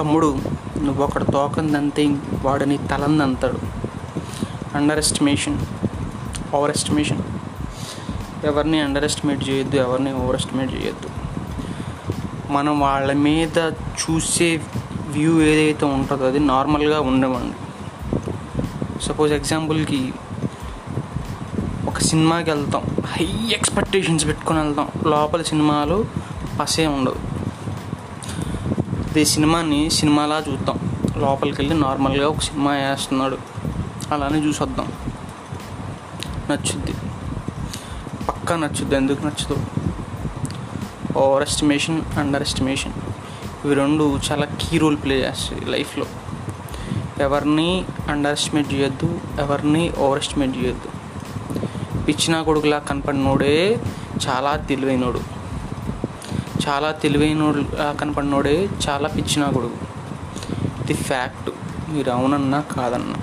తమ్ముడు నువ్వు ఒకడు తోకందంతే వాడిని తలందంతాడు అండర్ ఎస్టిమేషన్ ఓవర్ ఎస్టిమేషన్ ఎవరిని అండర్ ఎస్టిమేట్ చేయొద్దు ఎవరిని ఓవర్ ఎస్టిమేట్ చేయొద్దు. మనం వాళ్ళ మీద చూసే వ్యూ ఏదైతే ఉంటుందో అది నార్మల్గా ఉండవండి సపోజ్ ఎగ్జాంపుల్కి ఒక సినిమాకి వెళ్తాం. హై ఎక్స్పెక్టేషన్స్ పెట్టుకొని వెళ్తాం. లోపల సినిమాలు పసే ఉండదు ప్రతి సినిమాని సినిమాలా చూద్దాం. లోపలికి వెళ్ళి నార్మల్గా ఒక సినిమా వేస్తున్నాడు అలానే చూసొద్దాం. నచ్చుద్ది. పక్కా నచ్చుద్ది. ఎందుకు నచ్చదు? ఓవర్ ఎస్టిమేషన్ అండర్ ఎస్టిమేషన్ ఇవి రెండు చాలా కీ రోల్ ప్లే చేస్తాయి లైఫ్లో. ఎవరిని అండర్ ఎస్టిమేట్ చేయొద్దు ఎవరిని ఓవర్ ఎస్టిమేట్ చేయొద్దు. పిచ్చిన కొడుకులా కనపడినోడే చాలా తెలివైనోడు. చాలా తెలివైనోడు కనపడినోడే చాలా పిచ్చినా కొడుకు ఇది ఫ్యాక్ట్. మీరు అవునన్నా కాదన్నా.